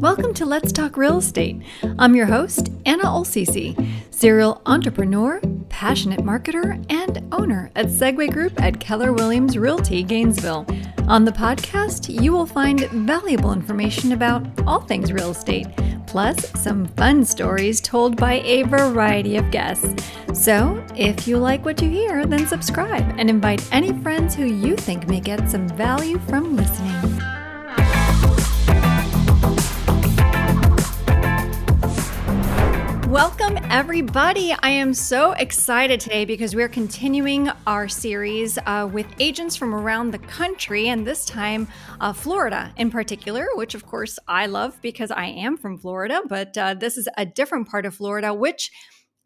Welcome to Let's Talk Real Estate. I'm your host, Anna Olcese, serial entrepreneur, passionate marketer, and owner at Segway Group at Keller Williams Realty, Gainesville. On the podcast, you will find valuable information about all things real estate, plus some fun stories told by a variety of guests. So, if you like what you hear, then subscribe and invite any friends who you think may get some value from listening. Welcome, everybody. I am so excited today because we're continuing our series uh, with agents from around the country, and this time, uh, Florida in particular, which of course I love because I am from Florida, but uh, this is a different part of Florida, which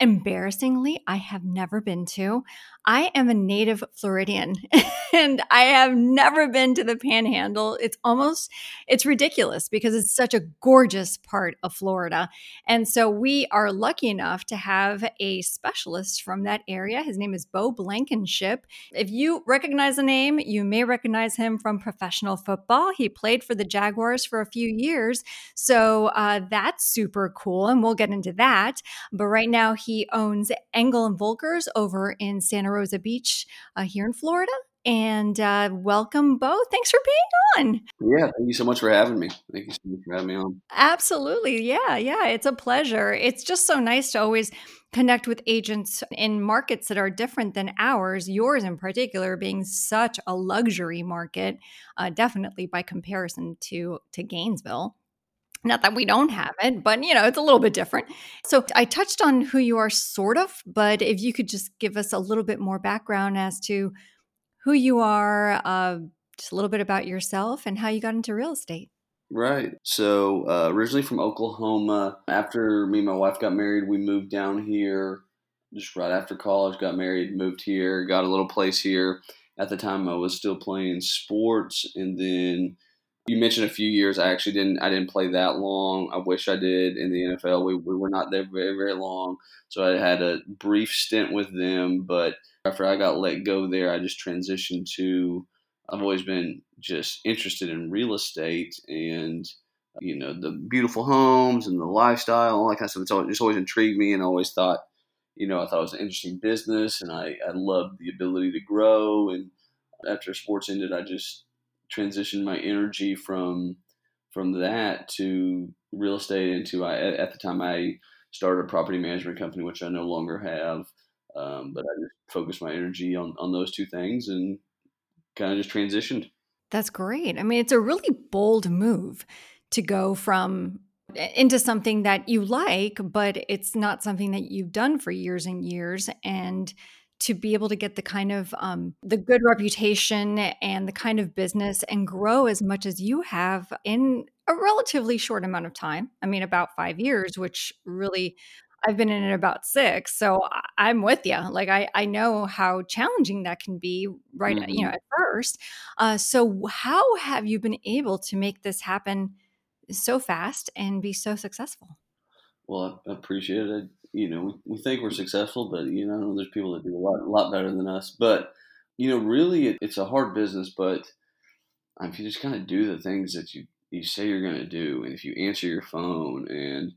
embarrassingly I have never been to. I am a native Floridian and I have never been to the panhandle. It's almost it's ridiculous because it's such a gorgeous part of Florida. And so we are lucky enough to have a specialist from that area. His name is Bo Blankenship. If you recognize the name, you may recognize him from professional football. He played for the Jaguars for a few years. So uh, that's super cool. And we'll get into that. But right now he owns Engel and Volkers over in Santa Rosa Beach uh, here in Florida. And uh, welcome, Bo. Thanks for being on. Yeah, thank you so much for having me. Thank you so much for having me on. Absolutely. Yeah, yeah. It's a pleasure. It's just so nice to always connect with agents in markets that are different than ours, yours in particular being such a luxury market, uh, definitely by comparison to, to Gainesville. Not that we don't have it, but you know, it's a little bit different. So I touched on who you are sort of, but if you could just give us a little bit more background as to who you are, uh, just a little bit about yourself and how you got into real estate. Right. So uh, originally from Oklahoma. After me and my wife got married, we moved down here just right after college. Got married, moved here, got a little place here. At the time, I was still playing sports, and then you mentioned a few years. I actually didn't. I didn't play that long. I wish I did in the NFL. We, we were not there very very long, so I had a brief stint with them. But after I got let go there, I just transitioned to. I've always been just interested in real estate and you know the beautiful homes and the lifestyle, all that kind of stuff. It's always, just always intrigued me, and I always thought, you know, I thought it was an interesting business, and I I loved the ability to grow. And after sports ended, I just transitioned my energy from from that to real estate into I at the time I started a property management company which I no longer have um, but I just focused my energy on on those two things and kind of just transitioned. That's great. I mean it's a really bold move to go from into something that you like but it's not something that you've done for years and years and to be able to get the kind of um, the good reputation and the kind of business and grow as much as you have in a relatively short amount of time. I mean, about five years, which really I've been in it about six, so I'm with you. Like I, I know how challenging that can be, right? Mm-hmm. You know, mm-hmm. at first. Uh, so how have you been able to make this happen so fast and be so successful? Well, I appreciate it you know, we, we think we're successful, but you know, there's people that do a lot, a lot better than us. But you know, really, it, it's a hard business. But um, if you just kind of do the things that you you say you're going to do, and if you answer your phone, and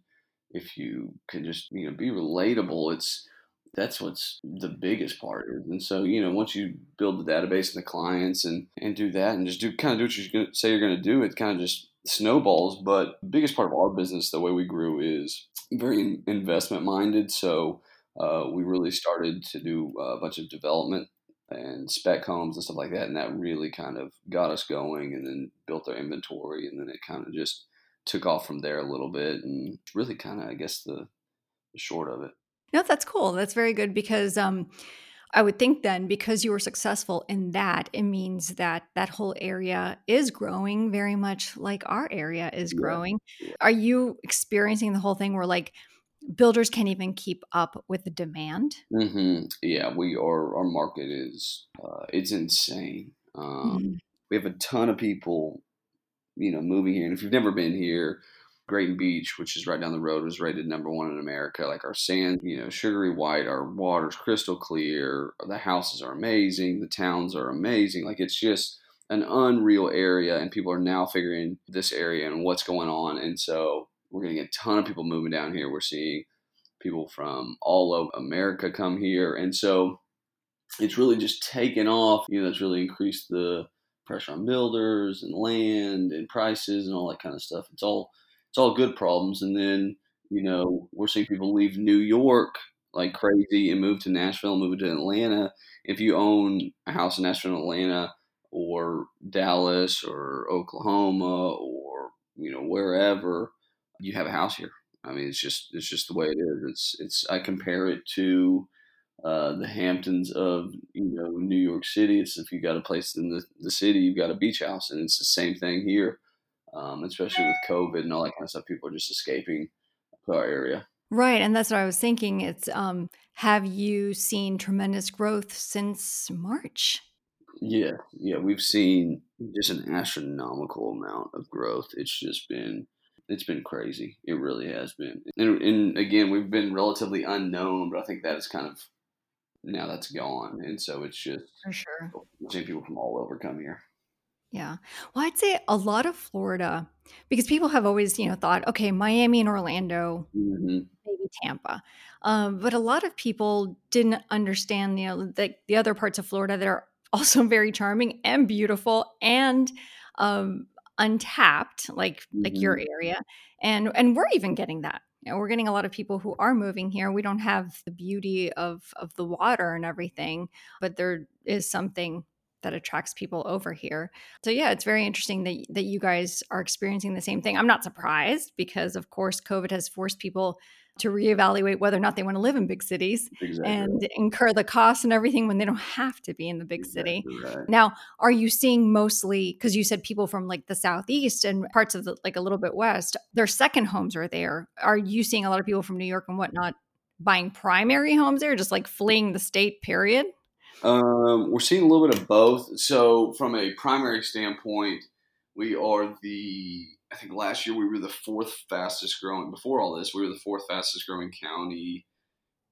if you can just you know be relatable, it's that's what's the biggest part. And so, you know, once you build the database and the clients and and do that, and just do kind of do what you say you're going to do, it kind of just snowballs. But the biggest part of our business, the way we grew, is very investment minded. So uh, we really started to do a bunch of development and spec homes and stuff like that, and that really kind of got us going, and then built our inventory, and then it kind of just took off from there a little bit, and really kind of, I guess, the, the short of it. No, that's cool. That's very good because um, I would think then because you were successful in that, it means that that whole area is growing very much like our area is growing. Yeah. Are you experiencing the whole thing where like builders can't even keep up with the demand? Mm-hmm. Yeah, we are. Our market is uh, it's insane. Um, mm-hmm. We have a ton of people, you know, moving here, and if you've never been here, Grayton Beach, which is right down the road, was rated number one in America. Like our sand, you know, sugary white, our water's crystal clear. The houses are amazing. The towns are amazing. Like it's just, an unreal area, and people are now figuring this area and what's going on. And so we're getting a ton of people moving down here. We're seeing people from all over America come here, and so it's really just taken off. You know, it's really increased the pressure on builders and land and prices and all that kind of stuff. It's all it's all good problems. And then you know we're seeing people leave New York like crazy and move to Nashville, move to Atlanta. If you own a house in Nashville, Atlanta, or Dallas, or Oklahoma, or you know wherever, you have a house here. I mean, it's just it's just the way it is. It's it's I compare it to uh, the Hamptons of you know New York City. It's if you got a place in the, the city, you've got a beach house, and it's the same thing here. Um, especially with COVID and all that kind of stuff, people are just escaping our area. Right, and that's what I was thinking. It's um, have you seen tremendous growth since March? Yeah, yeah, we've seen just an astronomical amount of growth. It's just been it's been crazy. It really has been. And, and again, we've been relatively unknown, but I think that is kind of now that's gone, and so it's just for sure seeing people from all over come here. Yeah. Well, I'd say a lot of Florida because people have always, you know, thought, okay, Miami and Orlando, mm-hmm. maybe Tampa. Um, but a lot of people didn't understand, you know, the, the other parts of Florida that are also very charming and beautiful and um, untapped, like mm-hmm. like your mm-hmm. area. And and we're even getting that you know, we're getting a lot of people who are moving here. We don't have the beauty of of the water and everything, but there is something that attracts people over here. So yeah, it's very interesting that that you guys are experiencing the same thing. I'm not surprised because of course COVID has forced people to reevaluate whether or not they want to live in big cities exactly. and incur the costs and everything when they don't have to be in the big exactly city. Right. Now, are you seeing mostly because you said people from like the southeast and parts of the like a little bit west, their second homes are there? Are you seeing a lot of people from New York and whatnot buying primary homes there, just like fleeing the state? Period. Um, we're seeing a little bit of both. So, from a primary standpoint, we are the I think last year we were the fourth fastest growing. Before all this, we were the fourth fastest growing county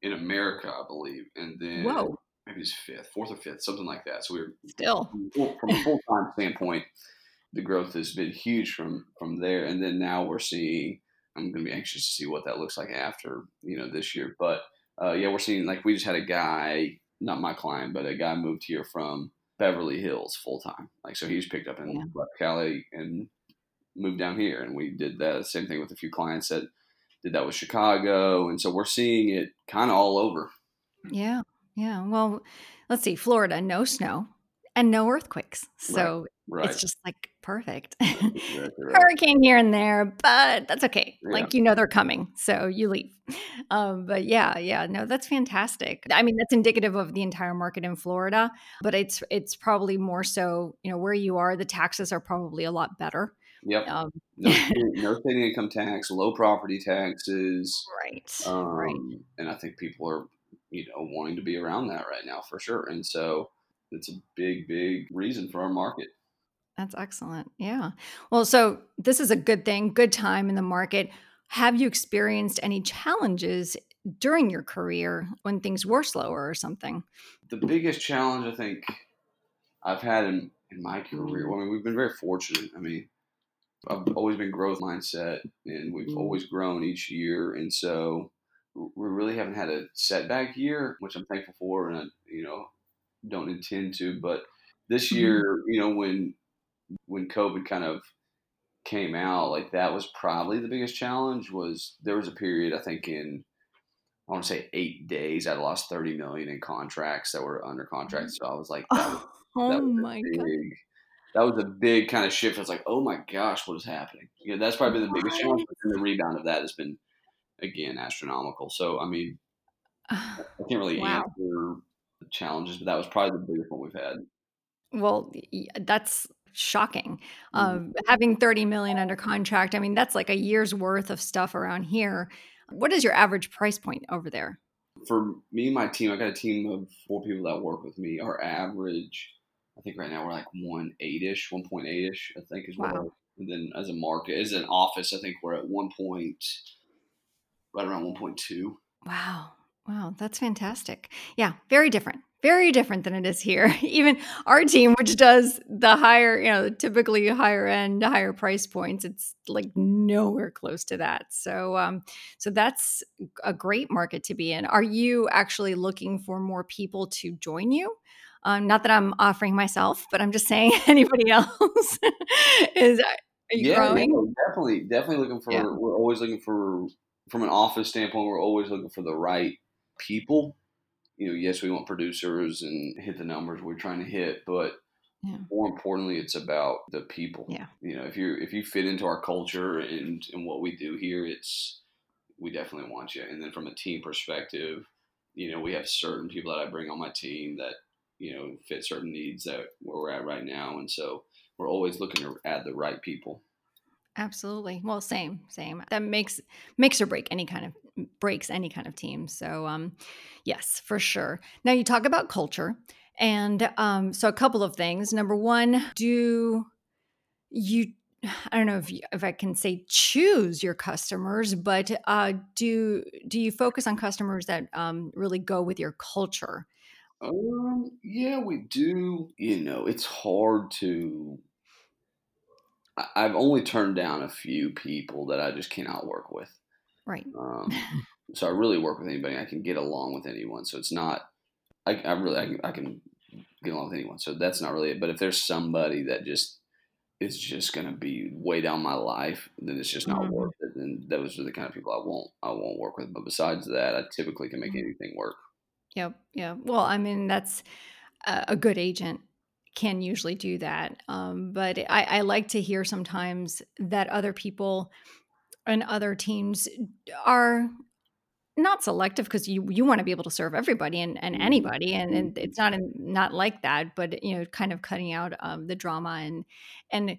in America, I believe, and then Whoa. maybe it's fifth, fourth or fifth, something like that. So we are still from a full time standpoint, the growth has been huge from from there, and then now we're seeing. I'm going to be anxious to see what that looks like after you know this year, but uh, yeah, we're seeing like we just had a guy, not my client, but a guy moved here from Beverly Hills full time. Like so, he was picked up in yeah. Cali and moved down here, and we did that same thing with a few clients that did that with Chicago, and so we're seeing it kind of all over. Yeah, yeah. Well, let's see, Florida, no snow and no earthquakes, so right. Right. it's just like perfect. Exactly right. Hurricane here and there, but that's okay. Yeah. Like you know they're coming, so you leave. Um, but yeah, yeah, no, that's fantastic. I mean, that's indicative of the entire market in Florida, but it's it's probably more so, you know, where you are, the taxes are probably a lot better. Yep. Um, no, no state income tax, low property taxes. Right. Um, right. And I think people are, you know, wanting to be around that right now for sure. And so it's a big, big reason for our market. That's excellent. Yeah. Well, so this is a good thing, good time in the market. Have you experienced any challenges during your career when things were slower or something? The biggest challenge I think I've had in, in my career, I mean, we've been very fortunate. I mean, I've always been growth mindset, and we've mm-hmm. always grown each year, and so we really haven't had a setback year, which I'm thankful for, and I, you know, don't intend to. But this mm-hmm. year, you know, when when COVID kind of came out, like that was probably the biggest challenge. Was there was a period I think in I want to say eight days, I lost thirty million in contracts that were under contract. Mm-hmm. So I was like, that was, oh my big, god that was a big kind of shift. I was like, oh my gosh, what is happening? Yeah, that's probably been the biggest challenge. And the rebound of that has been again astronomical. So I mean, I can't really wow. answer challenges, but that was probably the biggest one we've had. Well, that's shocking. Mm-hmm. Um, having 30 million under contract, I mean, that's like a year's worth of stuff around here. What is your average price point over there? For me and my team, I got a team of four people that work with me. Our average I think right now we're like one eight ish, one point eight ish. I think is wow. And then as a market, as an office, I think we're at one point, right around one point two. Wow, wow, that's fantastic. Yeah, very different, very different than it is here. Even our team, which does the higher, you know, typically higher end, higher price points, it's like nowhere close to that. So, um, so that's a great market to be in. Are you actually looking for more people to join you? Um, not that I'm offering myself, but I'm just saying anybody else is. Are you Yeah, growing? no, definitely, definitely looking for. Yeah. We're always looking for, from an office standpoint, we're always looking for the right people. You know, yes, we want producers and hit the numbers we're trying to hit, but Yeah. more importantly, it's about the people. Yeah. You know, if you if you fit into our culture and and what we do here, it's we definitely want you. And then from a team perspective, you know, we have certain people that I bring on my team that you know fit certain needs that where we're at right now, and so we're always looking to add the right people. Absolutely. Well, same, same. That makes makes or break any kind of breaks any kind of team. So, um, yes, for sure. Now you talk about culture, and um, so a couple of things. Number one, do you? I don't know if you, if I can say choose your customers, but uh, do do you focus on customers that um, really go with your culture? Um, yeah, we do. You know, it's hard to. I've only turned down a few people that I just cannot work with. Right. Um, so I really work with anybody. I can get along with anyone. So it's not. I, I really I can, I can get along with anyone. So that's not really it. But if there's somebody that just is just going to be way down my life, then it's just not Mhm. worth it. And those are the kind of people I won't I won't work with. But besides that, I typically can make Mhm. anything work. Yep. Yeah. Well, I mean, that's a good agent can usually do that. Um, but I, I like to hear sometimes that other people and other teams are not selective because you you want to be able to serve everybody and, and Mhm. anybody and, and Mhm. it's not in, not like that but you know kind of cutting out um, the drama and and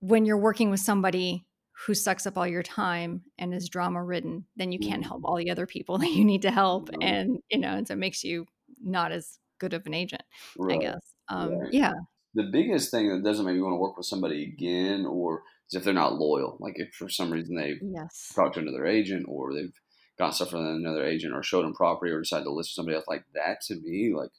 when you're working with somebody who sucks up all your time and is drama ridden then you can't help Mhm. all the other people that you need to help and you know and so it makes you not as good of an agent i guess um Right. yeah. The biggest thing that doesn't make me want to work with somebody again or is if they're not loyal like if for some reason they've yes. talked to another agent or they've got stuff from another agent or showed them property or decided to list with somebody else like that to me like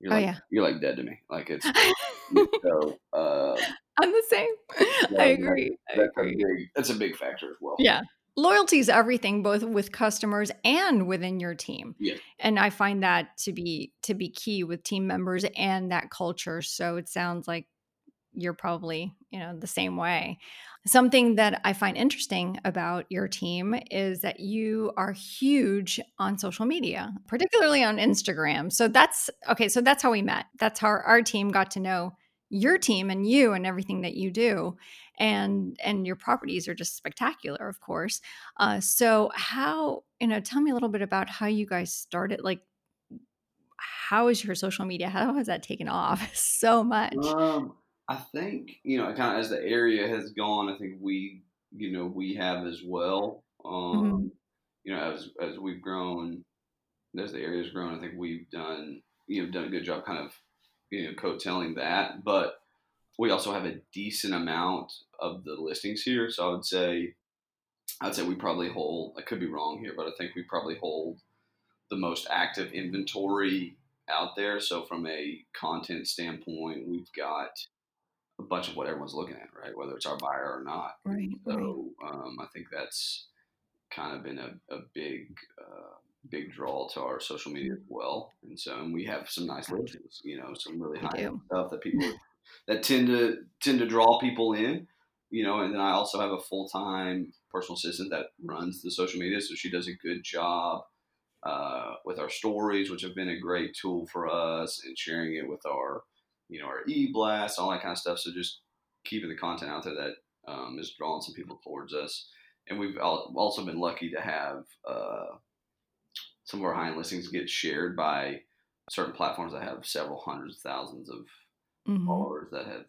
you're oh like yeah. you're like dead to me. Like it's so uh i'm the same. I yeah, that, agree i agree. big that's a big factor as well. Yeah. Loyalty is everything both with customers and within your team. yeah And I find that to be to be key with team members and that culture. So it sounds like you're probably, you know, the same way. Something that I find interesting about your team is that you are huge on social media, particularly on Instagram. So that's okay, so that's how we met. That's how our team got to know your team and you and everything that you do and and your properties are just spectacular of course uh so how you know tell me a little bit about how you guys started like how is your social media how has that taken off so much? Um i think you know kind of as the area has gone i think we you know we have as well hmm um you know as as we've grown as the area's grown, I think we've done you know done a good job kind of you know coattailing that. But we also have a decent amount of the listings here, so I would say I'd say we probably hold. I could be wrong here, but I think we probably hold the most active inventory out there. So from a content standpoint, we've got a bunch of what everyone's looking at, right? Whether it's our buyer or not. right right So um, I think that's kind of been a, a big uh, big draw to our social media as well. And so and we have some nice listings, you know, some really high end stuff that people that tend to tend to draw people in, you know. And then I also have a full time personal assistant that runs the social media, so she does a good job uh, with our stories, which have been a great tool for us, and sharing it with our you know our e blast, all that kind of stuff. So just keeping the content out there that um, is drawing some people towards us. And we've also been lucky to have uh, some of our high end listings get shared by certain platforms that have several hundreds of thousands of hmm followers that have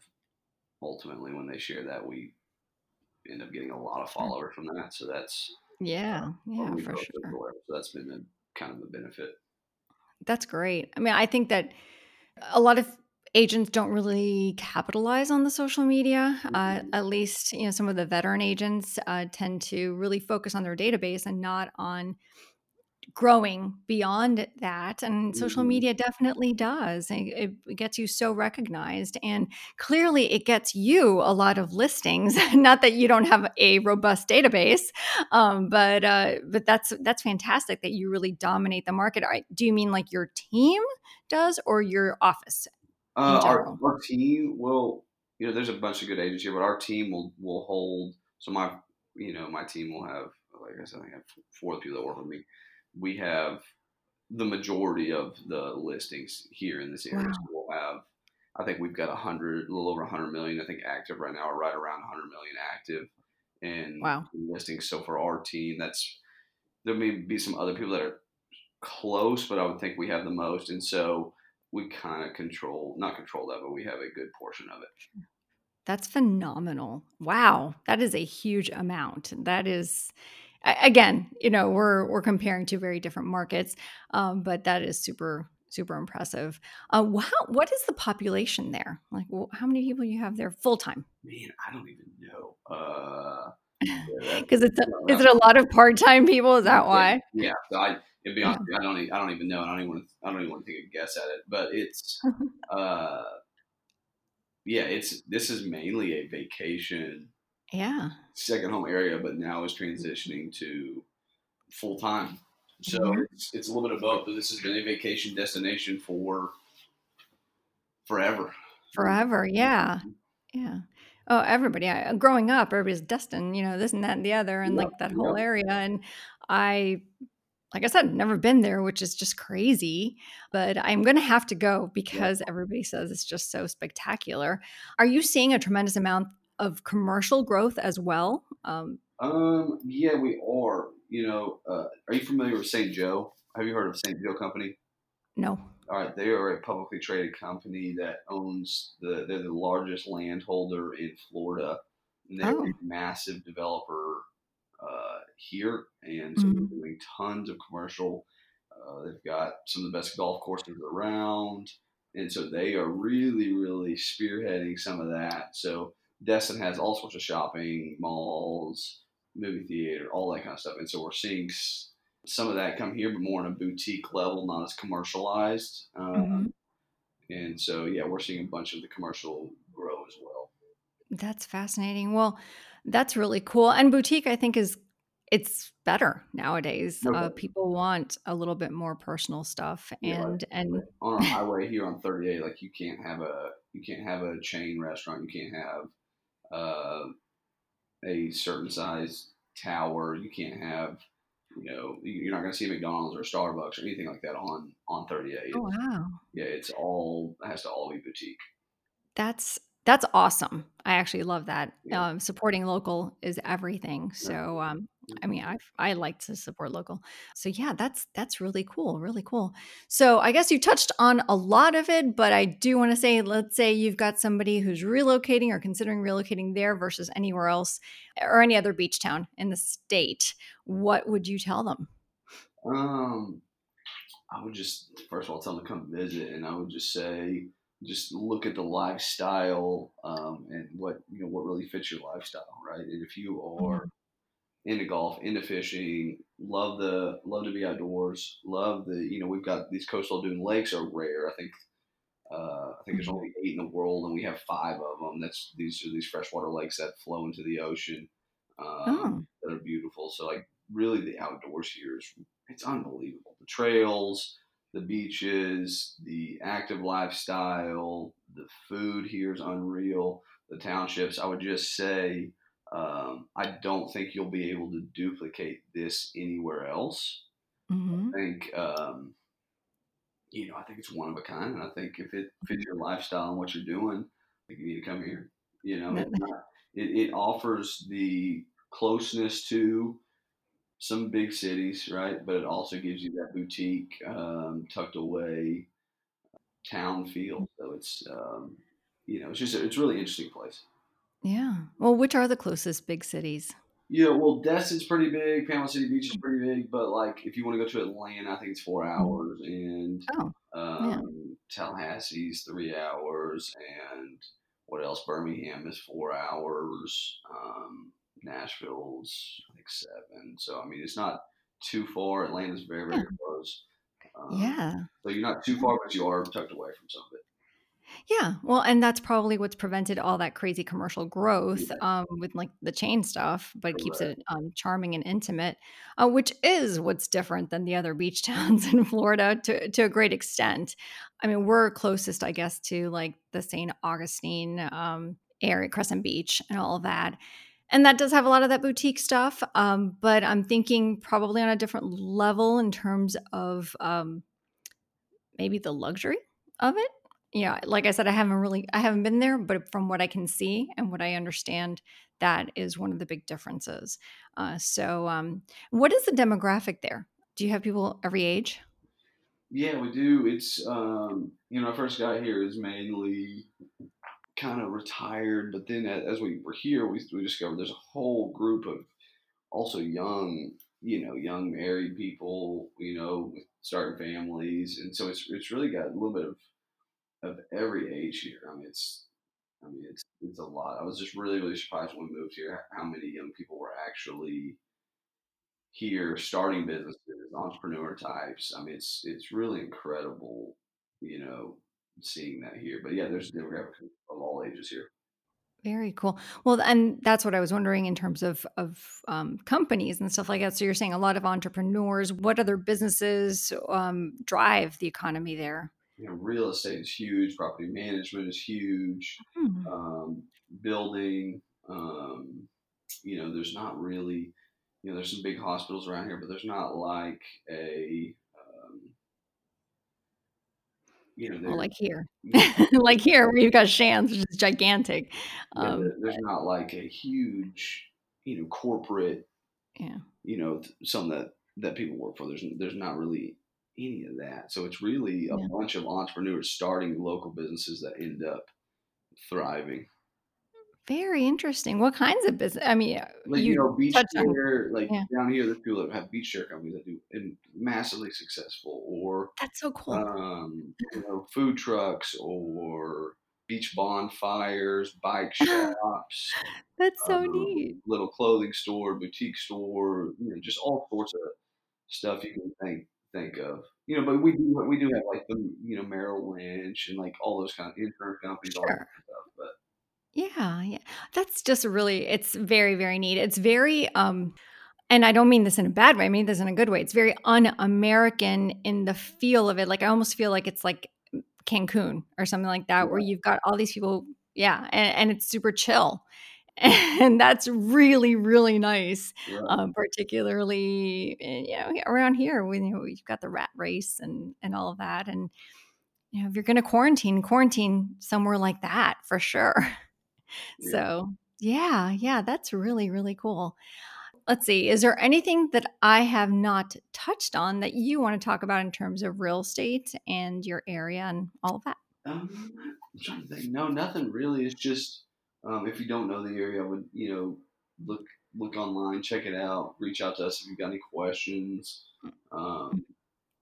ultimately, when they share that, we end up getting a lot of followers from that. So that's yeah yeah for sure. So that's been a kind of a benefit. that's great i mean i think that a lot of agents don't really capitalize on the social media uh, Mhm. at least you know some of the veteran agents uh, tend to really focus on their database and not on growing beyond that and social Mhm. media definitely does it, it gets you so recognized and clearly it gets you a lot of listings not that you don't have a robust database um, but uh, but that's that's fantastic that you really dominate the market I, do you mean like your team does or your office Uh, our our team will, you know, there's a bunch of good agents here, but our team will will hold. So my, you know, my team will have, like I said, I have four people that work with me. We have the majority of the listings here in this area. wow So we'll have, I think we've got a hundred, a little over a hundred million. I think active right now, or right around a hundred million active in wow listings. So for our team, that's there may be some other people that are close, but I would think we have the most, and so we kind of control, not control that, but we have a good portion of it. That's phenomenal. Wow, that is a huge amount. That is again, you know, we're we're comparing two very different markets, um, but that is super super impressive. Uh, wow, what is the population there? Like, wh- how many people you have there full time? Man, I don't even know. Uh, yeah, Because it's a, is it a lot of part time people? Is that why? yeah. So I, to be honest, you, I don't, e- I don't even know. I don't even, want to, I don't even want to take a guess at it. But it's, uh, yeah, it's this is mainly a vacation yeah. second home area, but now is transitioning to full time. So Mhm. it's, it's a little bit of both, but this has been a vacation destination for forever. Forever. Yeah. Yeah. Oh, everybody. I, growing up, everybody's destined, you know, this and that and the other, and Yep, like that yep. whole area. And I like I said, never been there, which is just crazy. But I'm going to have to go because everybody says it's just so spectacular. Are you seeing a tremendous amount of commercial growth as well? Um, Um, yeah, we are. You know, uh, are you familiar with St. Joe? Have you heard of St. Joe Company? no. All right, they are a publicly traded company that owns the. They're the largest landholder in Florida. And they're Oh. a massive developer uh, here, and so Mhm. they're doing tons of commercial. Uh, they've got some of the best golf courses around, and so they are really, really spearheading some of that. So Destin has all sorts of shopping malls, movie theater, all that kind of stuff, and so we're seeing some of that come here, but more on a boutique level, not as commercialized. Uh, Mhm. and so, yeah, we're seeing a bunch of the commercial grow as well. That's fascinating. Well, that's really cool. And boutique, I think, is it's better nowadays. Uh, people want a little bit more personal stuff, Yeah, like and and on our highway here on 38, like you can't have a you can't have a chain restaurant, you can't have uh, a certain size tower, you can't have you know you- you're not going to see a McDonald's or a Starbucks or anything like that on on 38. oh wow, Yeah, it's all it has to all be boutique. that's that's awesome. I actually love that. Yeah. Um, supporting local is everything. So, um, I mean, I I like to support local. So yeah, that's that's really cool, really cool. So I guess you touched on a lot of it, but I do want to say, let's say you've got somebody who's relocating or considering relocating there versus anywhere else or any other beach town in the state. What would you tell them? Um, I would just first of all tell them to come visit, and I would just say just look at the lifestyle um, and what you know what really fits your lifestyle, right? And if you are into golf, into fishing, love the love to be outdoors, love the you know we've got these coastal dune lakes are rare. I think uh, I think there's Mhm. only eight in the world, and we have five of them. That's these are these freshwater lakes that flow into the ocean um, Oh, that are beautiful. So like really the outdoors here is it's unbelievable. The trails, the beaches, the active lifestyle, the food here is unreal. The townships, I would just say, um, I don't think you'll be able to duplicate this anywhere else. hmm I think, um, you know, I think it's one of a kind, and I think if it fits your lifestyle and what you're doing, I think you need to come here. You know, it, it offers the closeness to some big cities, right? But it also gives you that boutique, um, tucked away town feel. So it's, um, you know, it's just a, it's a really interesting place. Yeah. Well, which are the closest big cities? Yeah, well, Destin's pretty big. Panama City Beach is pretty big, but like if you want to go to Atlanta, I think it's four hours, and Oh, yeah. um, Tallahassee's three hours, and what else? Birmingham is four hours. Um, Nashville's I think seven. So I mean, it's not too far. Atlanta's very very yeah. close. Um, yeah. So you're not too far, but you are tucked away from some of it. Yeah, well, and that's probably what's prevented all that crazy commercial growth um, with like the chain stuff, but it keeps it um, charming and intimate, uh, which is what's different than the other beach towns in Florida to to a great extent. I mean, we're closest, I guess, to like the St. Augustine um, area, Crescent Beach, and all of that. And that does have a lot of that boutique stuff, um, but I'm thinking probably on a different level in terms of um, maybe the luxury of it yeah, like I said, I haven't really, I haven't been there, but from what I can see and what I understand, that is one of the big differences. Uh, so, um, what is the demographic there? Do you have people every age? Yeah, we do. It's um, you know, I first got here is mainly kind of retired, but then as we were here, we we discovered there's a whole group of also young, you know, young married people, you know, starting families, and so it's it's really got a little bit of of every age here. I mean, it's I mean, it's it's a lot. I was just really really surprised when we moved here how many young people were actually here starting businesses, entrepreneur types. I mean, it's it's really incredible, you know, seeing that here. But yeah, there's demographics of all ages here. Very cool. Well, and that's what I was wondering in terms of of um, companies and stuff like that. So you're saying a lot of entrepreneurs. What other businesses um, drive the economy there? You know, real estate is huge, property management is huge, mm-hmm. um, building. Um, you know, there's not really, you know, there's some big hospitals around here, but there's not like a, um, you know, well, like here, like here where you've got Shands, which is gigantic. Yeah, um, there's not like a huge, you know, corporate, yeah, you know, some that that people work for. There's there's not really any of that. So it's really a yeah. bunch of entrepreneurs starting local businesses that end up thriving. Very interesting. What kinds of business? I mean, like you, you know, beach share, like yeah. down here, there's people that have beach share companies that do and massively successful, or that's so cool. Um, you know, food trucks or beach bonfires, bike shops. that's so um, neat. Little clothing store, boutique store, you know, just all sorts of stuff you can think think of. You know, but we do we do have like the you know Merrill Lynch and like all those kind of insurance companies, sure. all that stuff. But yeah, yeah, that's just really it's very very neat. It's very um and I don't mean this in a bad way. I mean this in a good way. It's very un-American in the feel of it. Like I almost feel like it's like Cancun or something like that, yeah. where you've got all these people, yeah, and, and it's super chill and that's really really nice yeah. um, particularly eh, you know around here when you know you've got the rat race and and all of that and you know if you're going to quarantine quarantine somewhere like that for sure. Yeah. so yeah yeah that's really really cool. Let's see is there anything that i have not touched on that you want to talk about in terms of real estate and your area and all of that? Um, i'm trying to think. No nothing really. It's just um, if you don't know the area, I would you know look look online, check it out, reach out to us if you've got any questions. Um,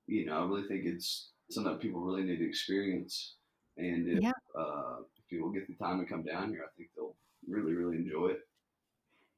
you know, I really think it's something that people really need to experience, and if, yeah. uh, if people get the time to come down here, I think they'll really really enjoy it.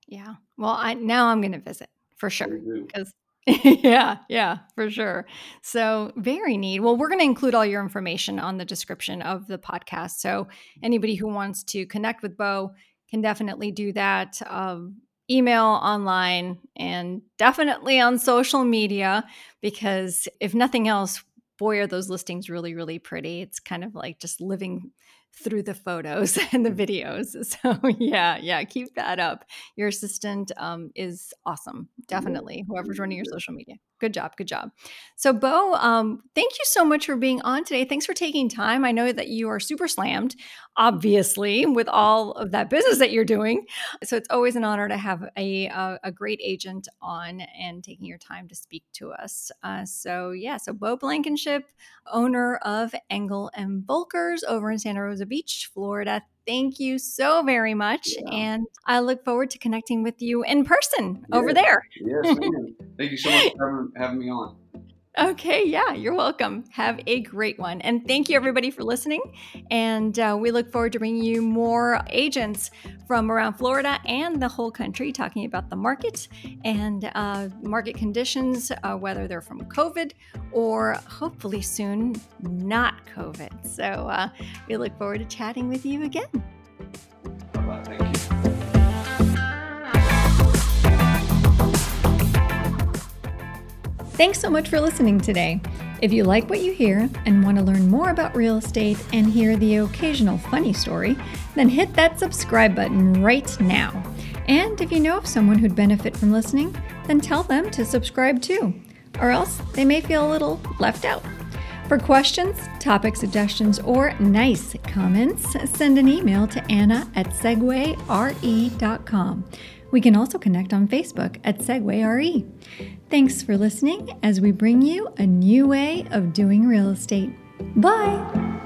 Yeah. Well, I now I'm going to visit for sure because yeah, yeah, for sure. So, very neat. Well, we're going to include all your information on the description of the podcast. So, anybody who wants to connect with Bo can definitely do that. Um, email, online, and definitely on social media because if nothing else, boy, are those listings really, really pretty. It's kind of like just living through the photos and the videos. So yeah, yeah, keep that up. Your assistant um, is awesome. Definitely. Whoever's running your social media. Good job. Good job. So, Bo, um, thank you so much for being on today. Thanks for taking time. I know that you are super slammed, obviously, with all of that business that you're doing. So, it's always an honor to have a, a, a great agent on and taking your time to speak to us. Uh, so, yeah, so Bo Blankenship, owner of Engel and Volkers over in Santa Rosa Beach, Florida thank you so very much. Yeah. And I look forward to connecting with you in person over there. yes, thank you so much for having, having me on. Okay, yeah, you're welcome. Have a great one. And thank you, everybody, for listening. And uh, we look forward to bringing you more agents from around Florida and the whole country talking about the market and uh, market conditions, uh, whether they're from COVID or hopefully soon not COVID. So uh, we look forward to chatting with you again. Bye-bye. Thank you. Thanks so much for listening today. If you like what you hear and want to learn more about real estate and hear the occasional funny story, then hit that subscribe button right now. And if you know of someone who'd benefit from listening, then tell them to subscribe too, or else they may feel a little left out. For questions, topic suggestions, or nice comments, send an email to Anna at segwayre.com. We can also connect on Facebook at SegwayRE. Thanks for listening as we bring you a new way of doing real estate. Bye!